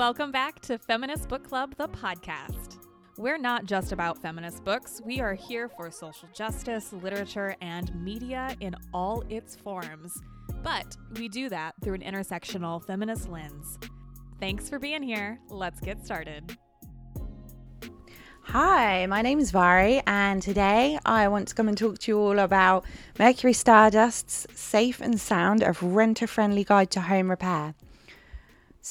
Welcome back to Feminist Book Club, the podcast. We're not just about feminist books, we are here for social justice, literature, and media in all its forms. But we do that through an intersectional feminist lens. Thanks for being here. Let's get started. Hi, my name is Mhairie, and today I want to come and talk to you all about Mercury Stardust's Safe and Sound of Renter Friendly Guide to Home Repair.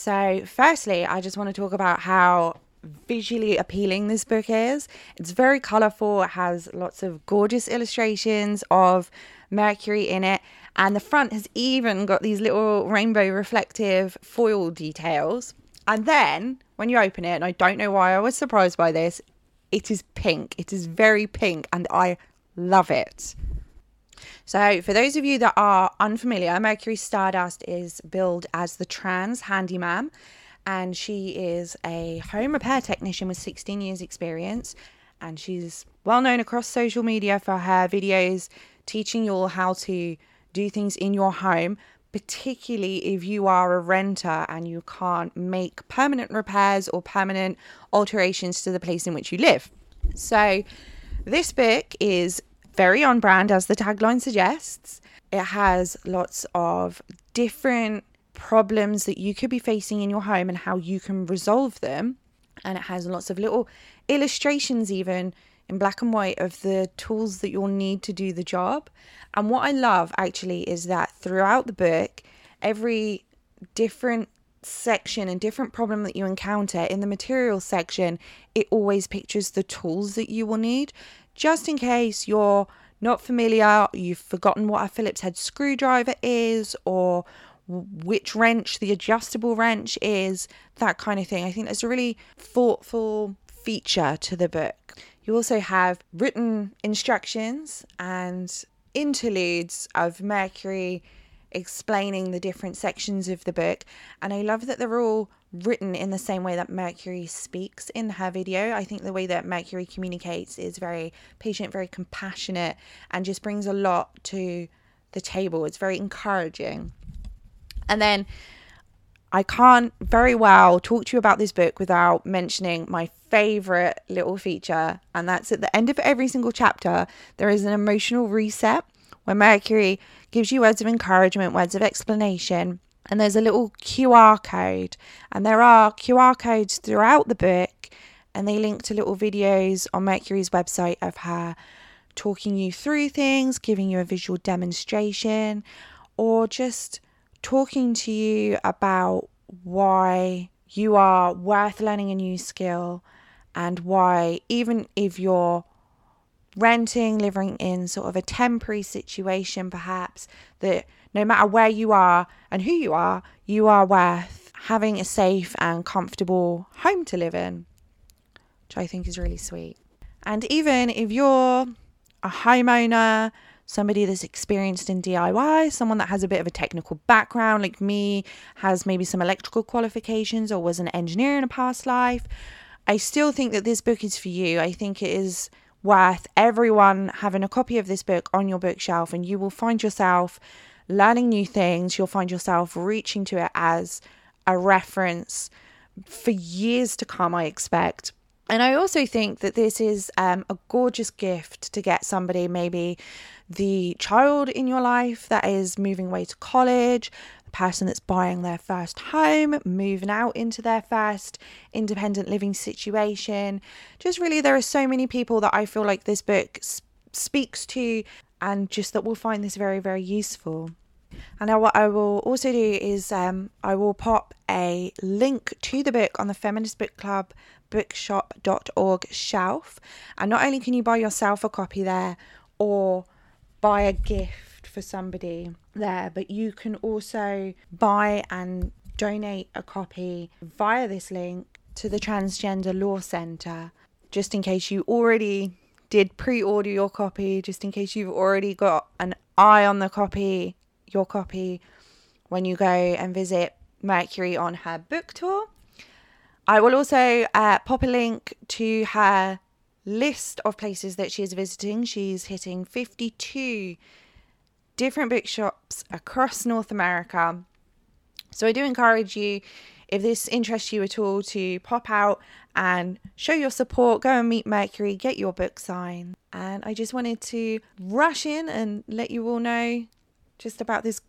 So, firstly, I just want to talk about how visually appealing this book is. It's very colorful, it has lots of gorgeous illustrations of Mercury in it, and the front has even got these little rainbow reflective foil details. And then when you open it, and I don't know why I was surprised by this, it is pink. It is very pink, and I love it. So, for those of you that are unfamiliar, Mercury Stardust is billed as the trans handyman, and she is a home repair technician with 16 years' experience. And she's well known across social media for her videos teaching you all how to do things in your home, particularly if you are a renter and you can't make permanent repairs or permanent alterations to the place in which you live. So, this book is very on brand, as the tagline suggests. It has lots of different problems that you could be facing in your home and how you can resolve them. And it has lots of little illustrations, even in black and white, of the tools that you'll need to do the job. And what I love actually is that throughout the book, every different section and different problem that you encounter in the materials section, it always pictures the tools that you will need just in case you're not familiar, you've forgotten what a Phillips head screwdriver is or which wrench the adjustable wrench is, that kind of thing. I think there's a really thoughtful feature to the book. You also have written instructions and interludes of Mercury explaining the different sections of the book. And I love that they're all written in the same way that Mercury speaks in her video. I think the way that Mercury communicates is very patient, very compassionate, and just brings a lot to the table. It's very encouraging. And then I can't very well talk to you about this book without mentioning my favorite little feature, and that's at the end of every single chapter, there is an emotional reset where Mercury gives you words of encouragement, words of explanation, and there's a little QR code. And there are QR codes throughout the book, and they link to little videos on Mercury's website of her talking you through things, giving you a visual demonstration, or just talking to you about why you are worth learning a new skill and why, even if you're renting, living in sort of a temporary situation, perhaps, that no matter where you are and who you are, you are worth having a safe and comfortable home to live in, which I think is really sweet. And even if you're a homeowner, somebody that's experienced in DIY, someone that has a bit of a technical background, like me, has maybe some electrical qualifications or was an engineer in a past life, I still think that this book is for you. I think it is worth everyone having a copy of this book on your bookshelf, and you will find yourself learning new things. You'll find yourself reaching to it as a reference for years to come, I expect. And I also think that this is um, a gorgeous gift to get somebody, maybe the child in your life that is moving away to college, the person that's buying their first home, moving out into their first independent living situation. Just really, there are so many people that I feel like this book sp- speaks to, and just that will find this very, very useful. And now, what I will also do is um, I will pop a link to the book on the Feminist Book Club bookshop.org shelf. And not only can you buy yourself a copy there or buy a gift for somebody there, but you can also buy and donate a copy via this link to the Transgender Law Centre, just in case you already did pre order your copy, just in case you've already got an eye on the copy your copy when you go and visit Mercury on her book tour. I will also uh, pop a link to her list of places that she is visiting. She's hitting 52 different bookshops across North America. So I do encourage you if this interests you at all, to pop out and show your support, go and meet Mercury, get your book signed. And I just wanted to rush in and let you all know just about this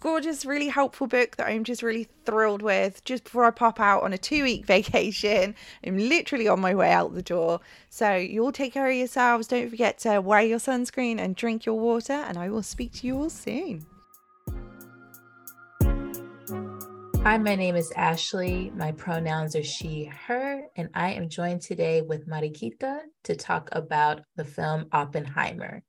gorgeous, really helpful book that I'm just really thrilled with just before I pop out on a two week vacation. I'm literally on my way out the door. So you all take care of yourselves. Don't forget to wear your sunscreen and drink your water. And I will speak to you all soon. Hi, my name is Ashley. My pronouns are she, her, and I am joined today with Mariquita to talk about the film Oppenheimer,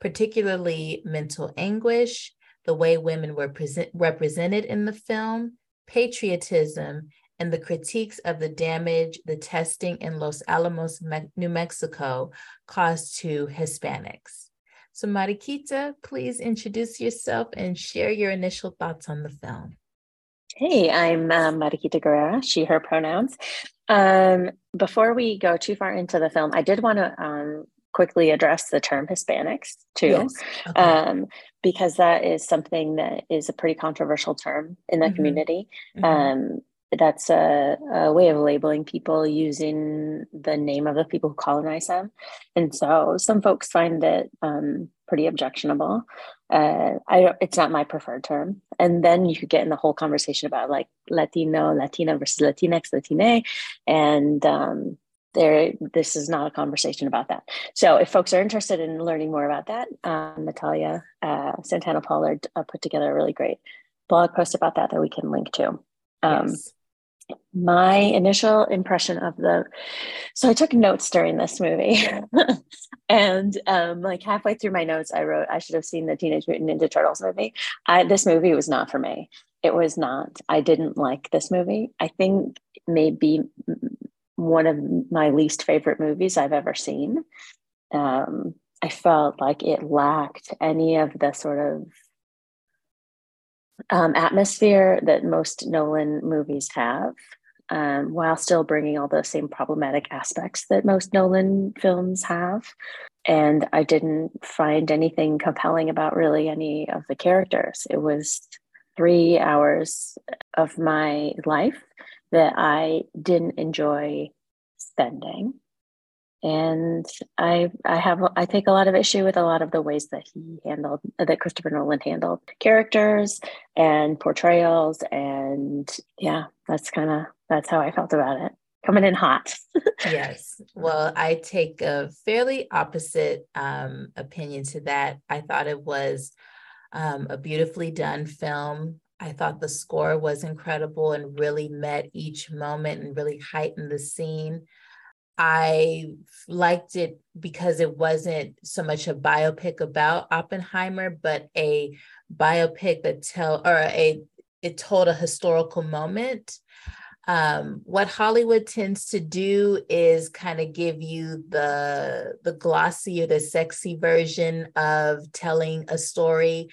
particularly mental anguish the way women were present, represented in the film, patriotism, and the critiques of the damage the testing in Los Alamos, New Mexico caused to Hispanics. So, Mariquita, please introduce yourself and share your initial thoughts on the film. Hey, I'm uh, Mariquita Guerrera, she, her pronouns. Um, before we go too far into the film, I did want to um, quickly address the term Hispanics too, yes. okay. um, because that is something that is a pretty controversial term in the mm-hmm. community. Mm-hmm. Um, that's a, a, way of labeling people using the name of the people who colonize them. And so some folks find it um, pretty objectionable. Uh, I it's not my preferred term. And then you could get in the whole conversation about like Latino, Latina versus Latinx, Latine, and um, there this is not a conversation about that. So if folks are interested in learning more about that um, natalia uh, santana pollard uh, put together a really great blog post about that that we can link to. Um, yes. my initial impression of the so i took notes during this movie and um, like halfway through my notes i wrote i should have seen the teenage mutant ninja turtles movie. I, this movie was not for me. It was not. I didn't like this movie. I think maybe one of my least favorite movies I've ever seen. Um, I felt like it lacked any of the sort of um, atmosphere that most Nolan movies have, um, while still bringing all the same problematic aspects that most Nolan films have. And I didn't find anything compelling about really any of the characters. It was three hours of my life that I didn't enjoy spending. And I I have I take a lot of issue with a lot of the ways that he handled that Christopher Nolan handled characters and portrayals and yeah, that's kind of that's how I felt about it. Coming in hot. yes. Well, I take a fairly opposite um, opinion to that. I thought it was um, a beautifully done film. I thought the score was incredible and really met each moment and really heightened the scene. I liked it because it wasn't so much a biopic about Oppenheimer, but a biopic that tell or a it told a historical moment. Um, what Hollywood tends to do is kind of give you the the glossy or the sexy version of telling a story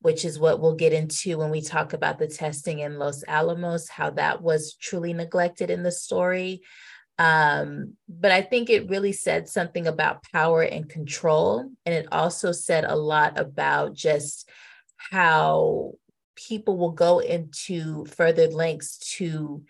which is what we'll get into when we talk about the testing in Los Alamos, how that was truly neglected in the story. Um, but I think it really said something about power and control. And it also said a lot about just how people will go into further lengths to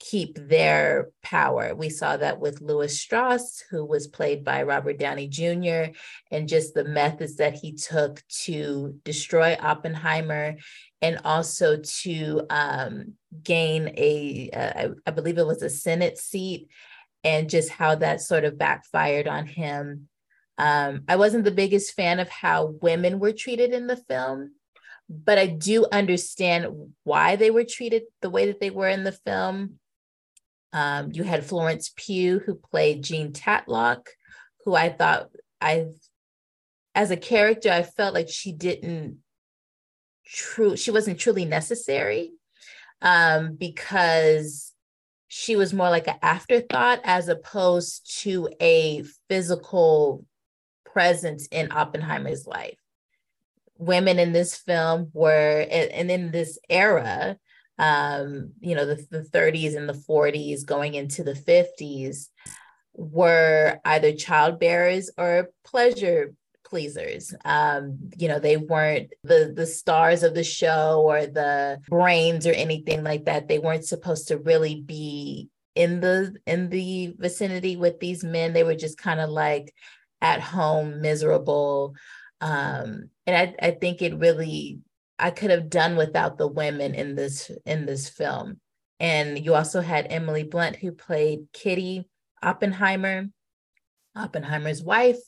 keep their power. We saw that with Lewis Strauss, who was played by Robert Downey Jr., and just the methods that he took to destroy Oppenheimer and also to um, gain a, uh, I believe it was a Senate seat, and just how that sort of backfired on him. Um, I wasn't the biggest fan of how women were treated in the film, but I do understand why they were treated the way that they were in the film. Um, you had Florence Pugh, who played Jean Tatlock, who I thought I, as a character, I felt like she didn't true, she wasn't truly necessary um, because she was more like an afterthought as opposed to a physical presence in Oppenheimer's life. Women in this film were, and in this era, um, you know, the, the 30s and the 40s going into the 50s were either childbearers or pleasure pleasers. Um, you know, they weren't the the stars of the show or the brains or anything like that. They weren't supposed to really be in the in the vicinity with these men. They were just kind of like at home, miserable. Um, and I, I think it really I could have done without the women in this in this film. And you also had Emily Blunt who played Kitty Oppenheimer, Oppenheimer's wife.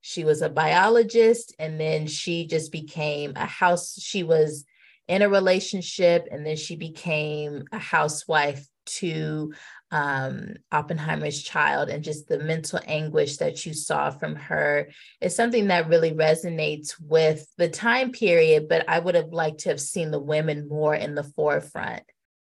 She was a biologist and then she just became a house. She was in a relationship and then she became a housewife to um, Oppenheimer's child and just the mental anguish that you saw from her is something that really resonates with the time period. But I would have liked to have seen the women more in the forefront.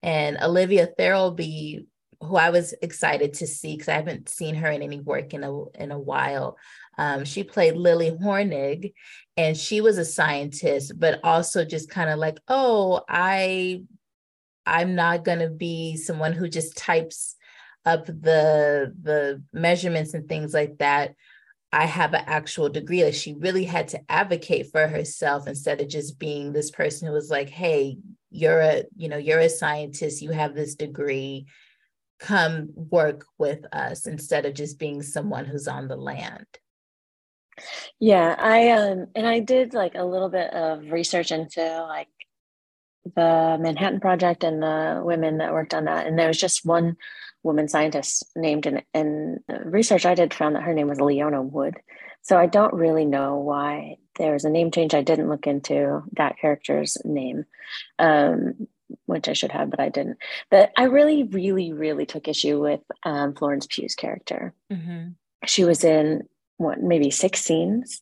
And Olivia Thirlby, who I was excited to see because I haven't seen her in any work in a in a while. Um, she played Lily Hornig, and she was a scientist, but also just kind of like, oh, I I'm not going to be someone who just types up the the measurements and things like that. I have an actual degree. Like she really had to advocate for herself instead of just being this person who was like, "Hey, you're a you know you're a scientist. You have this degree. Come work with us." Instead of just being someone who's on the land. Yeah, I um and I did like a little bit of research into like the Manhattan Project and the women that worked on that. And there was just one woman scientist named in, in research I did found that her name was Leona Wood. So I don't really know why there was a name change. I didn't look into that character's name, um, which I should have, but I didn't. But I really, really, really took issue with um, Florence Pugh's character. Mm-hmm. She was in what maybe six scenes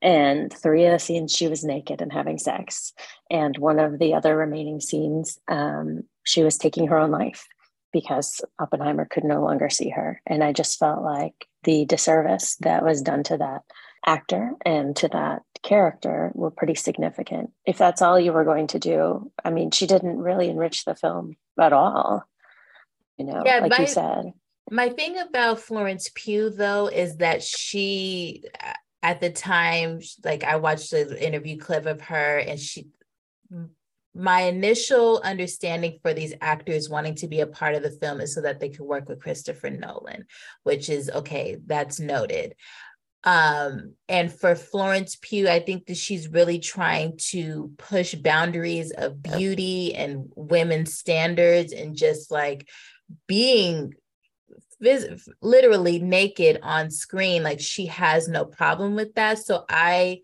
and three of the scenes she was naked and having sex. And one of the other remaining scenes, um, she was taking her own life because Oppenheimer could no longer see her. And I just felt like the disservice that was done to that actor and to that character were pretty significant. If that's all you were going to do, I mean, she didn't really enrich the film at all. You know, yeah, like my, you said. My thing about Florence Pugh, though, is that she, at the time, like I watched the interview clip of her and she, my initial understanding for these actors wanting to be a part of the film is so that they could work with Christopher Nolan, which is okay, that's noted. Um, and for Florence Pugh, I think that she's really trying to push boundaries of beauty and women's standards and just like being literally naked on screen like she has no problem with that so i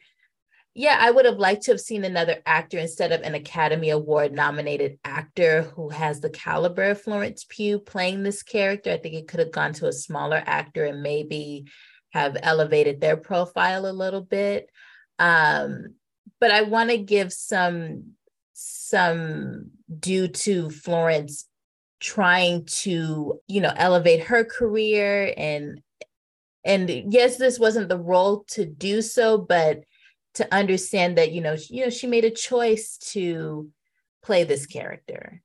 yeah i would have liked to have seen another actor instead of an academy award nominated actor who has the caliber of florence pugh playing this character. I think it could have gone to a smaller actor and maybe have elevated their profile a little bit. Um, but i want to give some some due to florence trying to you know elevate her career and and yes this wasn't the role to do so but to understand that you know she, you know she made a choice to play this character.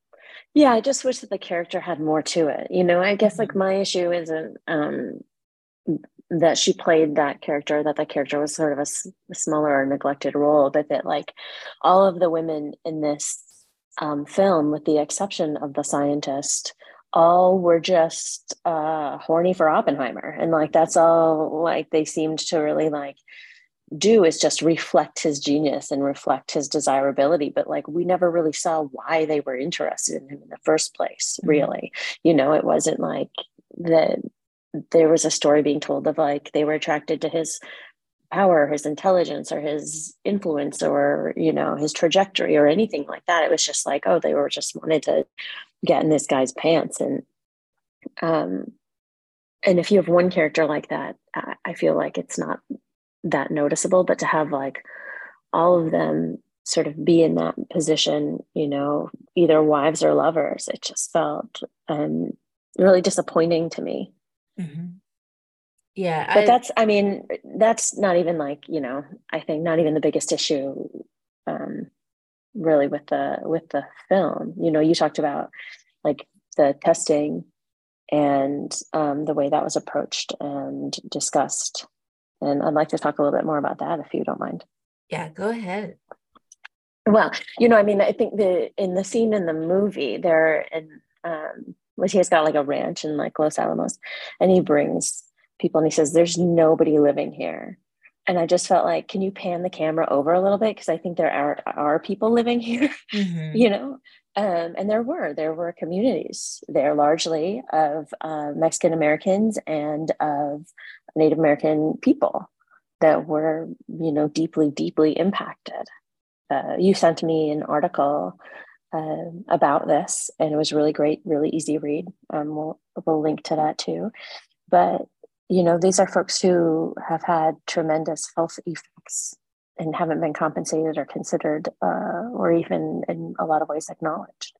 Yeah i just wish that the character had more to it. You know i guess like mm-hmm. my issue isn't um that she played that character that that character was sort of a, a smaller or neglected role but that like all of the women in this um, film, with the exception of the scientist, all were just uh, horny for Oppenheimer, and like that's all like they seemed to really like do is just reflect his genius and reflect his desirability but like we never really saw why they were interested in him in the first place mm-hmm. really. You know it wasn't like that there was a story being told of like they were attracted to his power his intelligence or his influence or you know his trajectory or anything like that. It was just like oh they were just wanted to get in this guy's pants. And um and if you have one character like that i feel like it's not that noticeable but to have like all of them sort of be in that position you know either wives or lovers it just felt um really disappointing to me. Mm-hmm. Yeah but I, that's i mean that's not even like you know i think not even the biggest issue um really with the with the film. You know you talked about like the testing and um the way that was approached and discussed And I'd like to talk a little bit more about that if you don't mind. Yeah, go ahead. Well, you know, I mean, I think the in the scene in the movie, there in um, has got like a ranch in like Los Alamos, and he brings people and he says, "There's nobody living here." And I just felt like, can you pan the camera over a little bit because I think there are are people living here, mm-hmm. you know. Um, and there were there were communities there largely of uh, Mexican Americans and of Native American people that were you know deeply deeply impacted. Uh, you sent me an article uh, about this, and it was really great, really easy read. Um, we'll, we'll link to that too. But you know, these are folks who have had tremendous health effects and haven't been compensated or considered, uh, or even in a lot of ways acknowledged.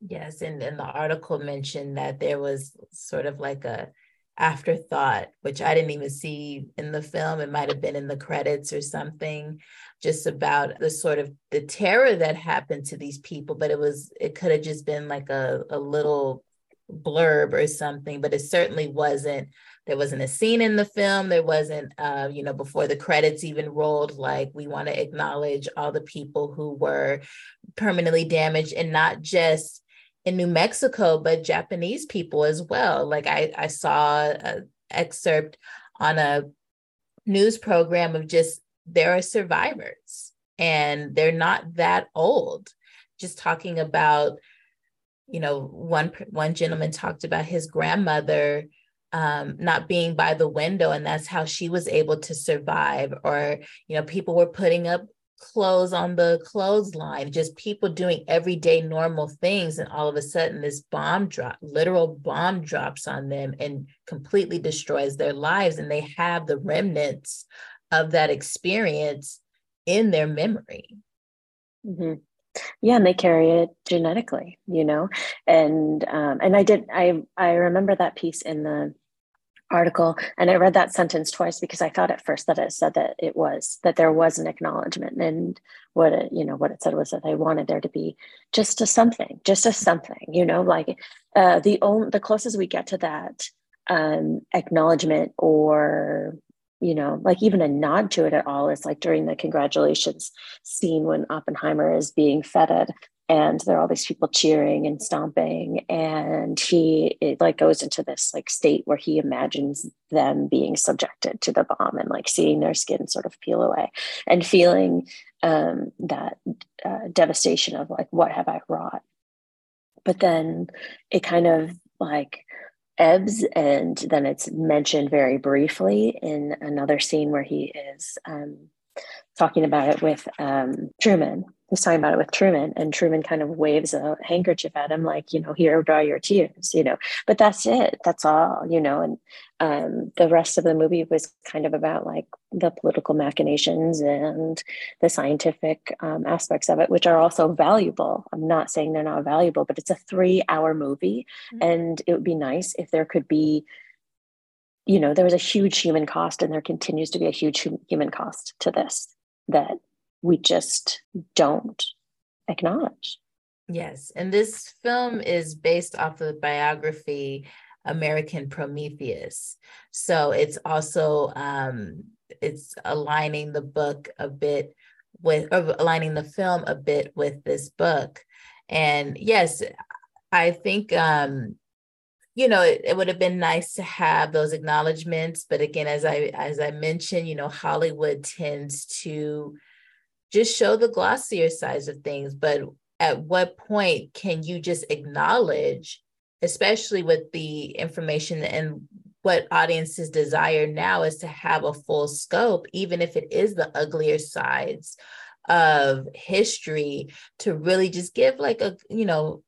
Yes, and, and the article mentioned that there was sort of like a afterthought, which I didn't even see in the film. It might have been in the credits or something, just about the sort of the terror that happened to these people. But it was, it could have just been like a, a little blurb or something, but it certainly wasn't. There wasn't a scene in the film. There wasn't, uh, you know, before the credits even rolled, like we want to acknowledge all the people who were permanently damaged and not just in New Mexico, but Japanese people as well. Like I, I saw an excerpt on a news program of just there are survivors and they're not that old. Just talking about, you know, one one gentleman talked about his grandmother um, not being by the window, and that's how she was able to survive. Or, you know, people were putting up clothes on the clothesline, just people doing everyday normal things. And all of a sudden, this bomb drop, literal bomb drops on them and completely destroys their lives. And they have the remnants of that experience in their memory. Mm-hmm. Yeah, and they carry it genetically, you know. And um, and I did I I remember that piece in the article and i read that sentence twice because i thought at first that it said that it was that there was an acknowledgement and what it you know what it said was that they wanted there to be just a something just a something you know like uh, the only the closest we get to that um, acknowledgement or you know like even a nod to it at all is like during the congratulations scene when oppenheimer is being feted and there are all these people cheering and stomping and he it like goes into this like state where he imagines them being subjected to the bomb and like seeing their skin sort of peel away and feeling um, that uh, devastation of like what have i wrought? But then it kind of like ebbs and then it's mentioned very briefly in another scene where he is um, talking about it with um, truman he's talking about it with Truman, and Truman kind of waves a handkerchief at him, like, you know, here, dry your tears, you know. But that's it. That's all, you know. And um, the rest of the movie was kind of about like the political machinations and the scientific um, aspects of it, which are also valuable. I'm not saying they're not valuable, but it's a three hour movie. Mm-hmm. And it would be nice if there could be you know there was a huge human cost and there continues to be a huge human cost to this that we just don't acknowledge. Yes. And this film is based off of the biography American Prometheus. So it's also um, it's aligning the book a bit with or aligning the film a bit with this book. And yes, I think um, you know it, it would have been nice to have those acknowledgments, but again, as I as I mentioned, you know, Hollywood tends to just show the glossier sides of things. But at what point can you just acknowledge, especially with the information and what audiences desire now is to have a full scope, even if it is the uglier sides of history, to really just give like a, you know,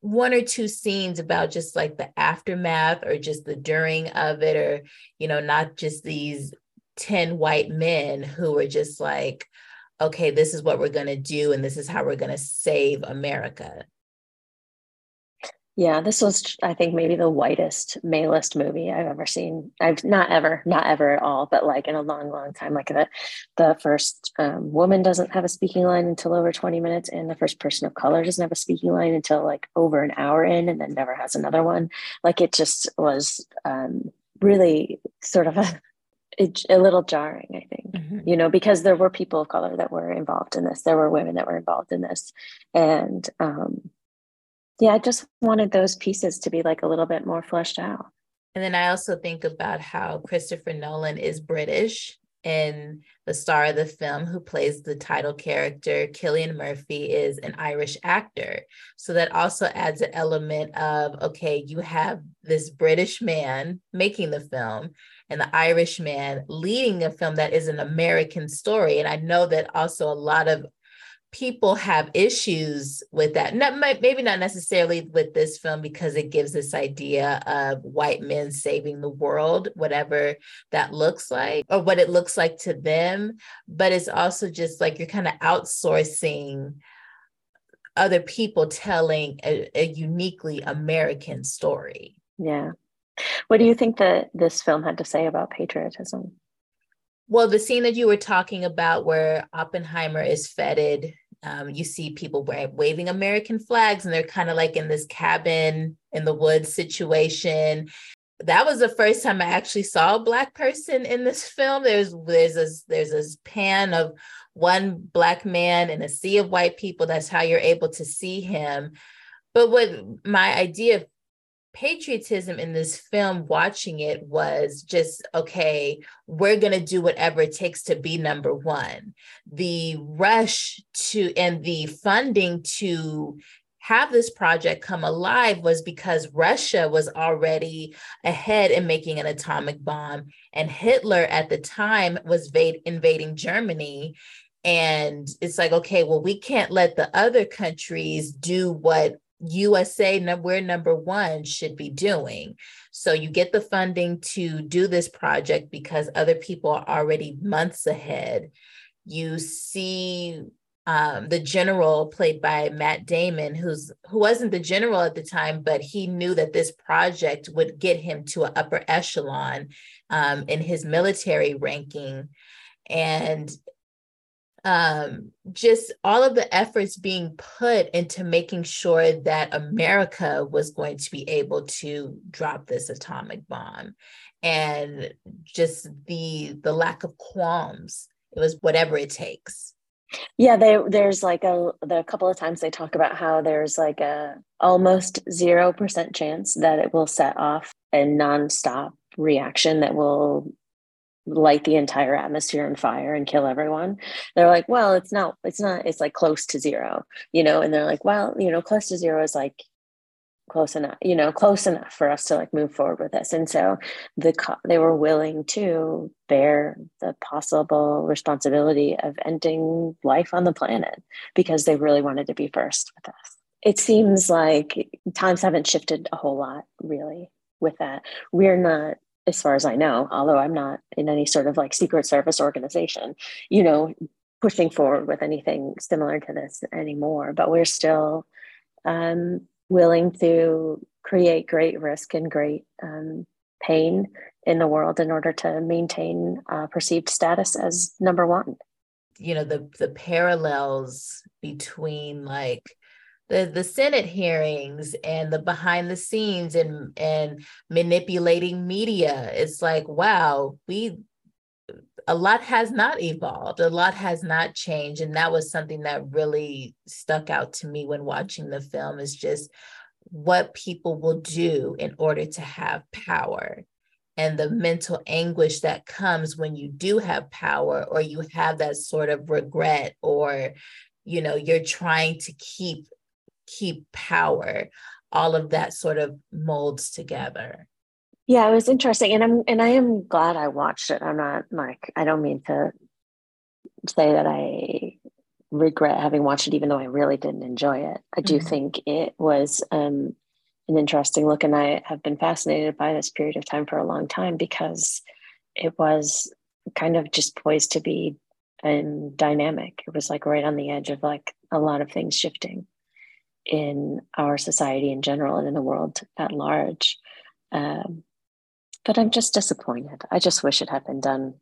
one or two scenes about just like the aftermath or just the during of it, or, you know, not just these 10 white men who were just like, okay, this is what we're going to do and this is how we're going to save America. Yeah, this was, I think, maybe the whitest, malest movie I've ever seen. I've not ever, not ever at all, but like in a long, long time. Like the, the first um, woman doesn't have a speaking line until over 20 minutes, and the first person of color doesn't have a speaking line until like over an hour in, and then never has another one. Like it just was um, really sort of a it, a little jarring, I think, mm-hmm. you know, because there were people of color that were involved in this. There were women that were involved in this. And um, yeah, I just wanted those pieces to be like a little bit more fleshed out. And then I also think about how Christopher Nolan is British and the star of the film who plays the title character, Cillian Murphy, is an Irish actor. So that also adds an element of okay, you have this British man making the film and the Irish man leading a film that is an American story. And I know that also a lot of people have issues with that. Not maybe not necessarily with this film because it gives this idea of white men saving the world, whatever that looks like, or what it looks like to them. But it's also just like you're kind of outsourcing other people telling a, a uniquely American story. Yeah. What do you think that this film had to say about patriotism? Well, the scene that you were talking about where Oppenheimer is feted um, you see people waving American flags, and they're kind of like in this cabin in the woods situation. That was the first time I actually saw a black person in this film. There's there's a there's a pan of one black man in a sea of white people. That's how you're able to see him. But what my idea of patriotism in this film watching it was just okay we're going to do whatever it takes to be number 1 the rush to and the funding to have this project come alive was because Russia was already ahead in making an atomic bomb and Hitler at the time was invading Germany. And it's like okay well we can't let the other countries do what USA, we're number one, should be doing. So you get the funding to do this project because other people are already months ahead. You see um, the general played by Matt Damon, who's who wasn't the general at the time, but he knew that this project would get him to an upper echelon um, in his military ranking. And um, just all of the efforts being put into making sure that America was going to be able to drop this atomic bomb, and just the the lack of qualms. It was whatever it takes. Yeah, they, there's like a the couple of times they talk about how there's like a almost zero percent chance that it will set off a nonstop reaction that will light the entire atmosphere on fire and kill everyone. They're like well it's not it's not it's like close to zero you know and they're like well you know close to zero is like close enough you know close enough for us to like move forward with this. And so the they were willing to bear the possible responsibility of ending life on the planet because they really wanted to be first with us. It seems like times haven't shifted a whole lot really with that. We're not as far as I know, although I'm not in any sort of like secret service organization, you know, pushing forward with anything similar to this anymore. But we're still um, willing to create great risk and great um, pain in the world in order to maintain uh, perceived status as number one. You know, the the parallels between like the the Senate hearings and the behind the scenes and and manipulating media. It's like, wow, we a lot has not evolved, a lot has not changed. And that was something that really stuck out to me when watching the film is just what people will do in order to have power and the mental anguish that comes when you do have power or you have that sort of regret or you know you're trying to keep keep power all of that sort of molds together. Yeah it was interesting and i'm and i am glad i watched it. I'm not like i don't mean to say that i regret having watched it even though i really didn't enjoy it. I do mm-hmm. think it was um, an interesting look and i have been fascinated by this period of time for a long time because it was kind of just poised to be and um, dynamic. It was like right on the edge of like a lot of things shifting in our society in general and in the world at large. Um, but I'm just disappointed. I just wish it had been done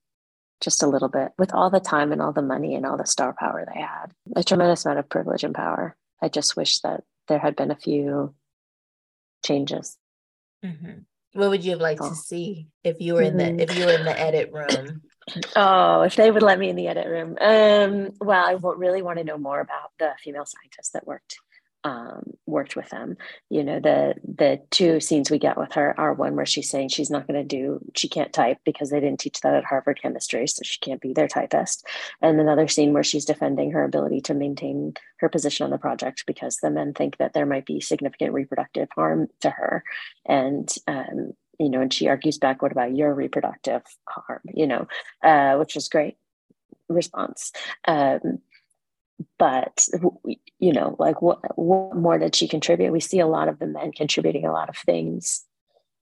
just a little bit with all the time and all the money and all the star power they had. A tremendous amount of privilege and power. I just wish that there had been a few changes. Mm-hmm. What would you have liked oh. to see if you were in the if you were in the edit room? Oh, if they would let me in the edit room. Um, well, I really want to know more about the female scientists that worked um, worked with them. You know, the the two scenes we get with her are one where she's saying she's not going to do, she can't type because they didn't teach that at Harvard chemistry, so she can't be their typist. And another scene where she's defending her ability to maintain her position on the project because the men think that there might be significant reproductive harm to her, and um, you know, and she argues back, "What about your reproductive harm?" You know, uh, which is great response. Um, but you know like what what more did she contribute we see a lot of the men contributing a lot of things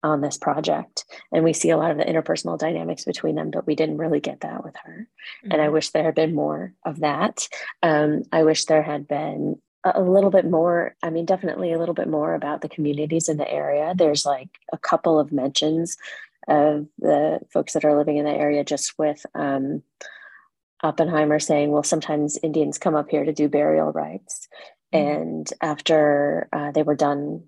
on this project and we see a lot of the interpersonal dynamics between them but we didn't really get that with her mm-hmm. and i mm-hmm. wish there had been more of that um, i wish there had been a little bit more i mean definitely a little bit more about the communities in the area there's like a couple of mentions of the folks that are living in the area just with um, Oppenheimer saying, well, sometimes Indians come up here to do burial rites. Mm-hmm. And after uh, they were done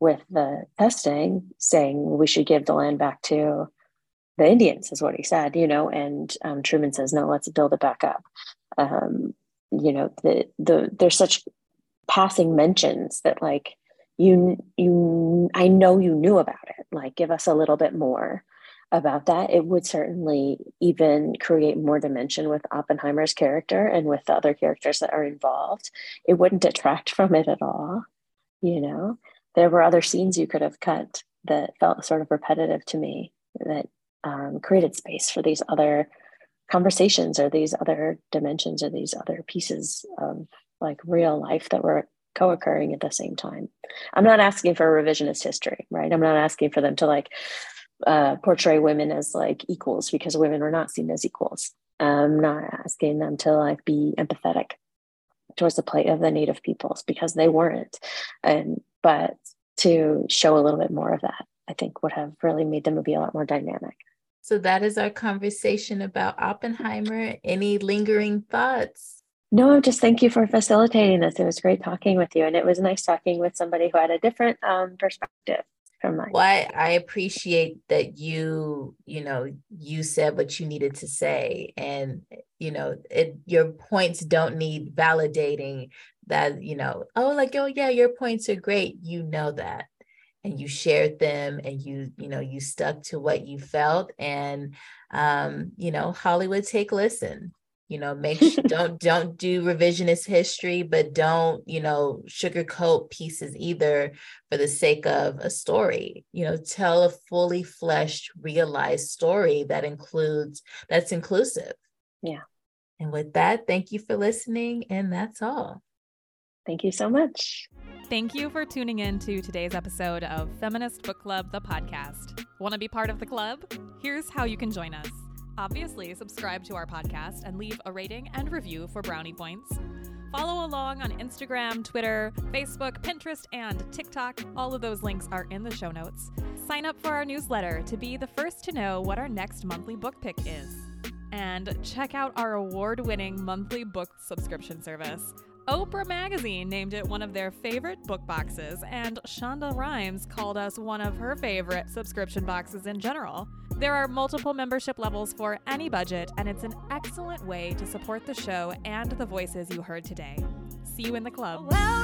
with the testing, saying we should give the land back to the Indians, is what he said, you know. And um, Truman says, no, let's build it back up. Um, you know, the the there's such passing mentions that like you you I know you knew about it. Like, give us a little bit more about that, it would certainly even create more dimension with Oppenheimer's character and with the other characters that are involved. It wouldn't detract from it at all. You know, there were other scenes you could have cut that felt sort of repetitive to me that um, created space for these other conversations or these other dimensions or these other pieces of like real life that were co-occurring at the same time. I'm not asking for a revisionist history, right? I'm not asking for them to like uh, portray women as like equals because women were not seen as equals. I'm not asking them to like be empathetic towards the plight of the native peoples because they weren't. And but to show a little bit more of that, I think would have really made the movie a lot more dynamic. So that is our conversation about Oppenheimer. Any lingering thoughts? No, just thank you for facilitating this. It was great talking with you, and it was nice talking with somebody who had a different um, perspective from Well, I, I appreciate that you, you know, you said what you needed to say, and you know, it your points don't need validating. That you know, oh, like oh yeah, your points are great. You know that, and you shared them, and you, you know, you stuck to what you felt, and um, you know, Hollywood take listen you know make don't don't do revisionist history but don't you know sugarcoat pieces either for the sake of a story. You know tell a fully fleshed realized story that includes that's inclusive. Yeah. And with that thank you for listening and that's all. Thank you so much. Thank you for tuning in to today's episode of feminist book club the podcast. Want to be part of the club? Here's how you can join us Obviously, subscribe to our podcast and leave a rating and review for brownie points. Follow along on Instagram, Twitter, Facebook, Pinterest, and TikTok. All of those links are in the show notes. Sign up for our newsletter to be the first to know what our next monthly book pick is. And check out our award winning monthly book subscription service. Oprah Magazine named it one of their favorite book boxes, and Shonda Rhimes called us one of her favorite subscription boxes in general. There are multiple membership levels for any budget, and it's an excellent way to support the show and the voices you heard today. See you in the club. Well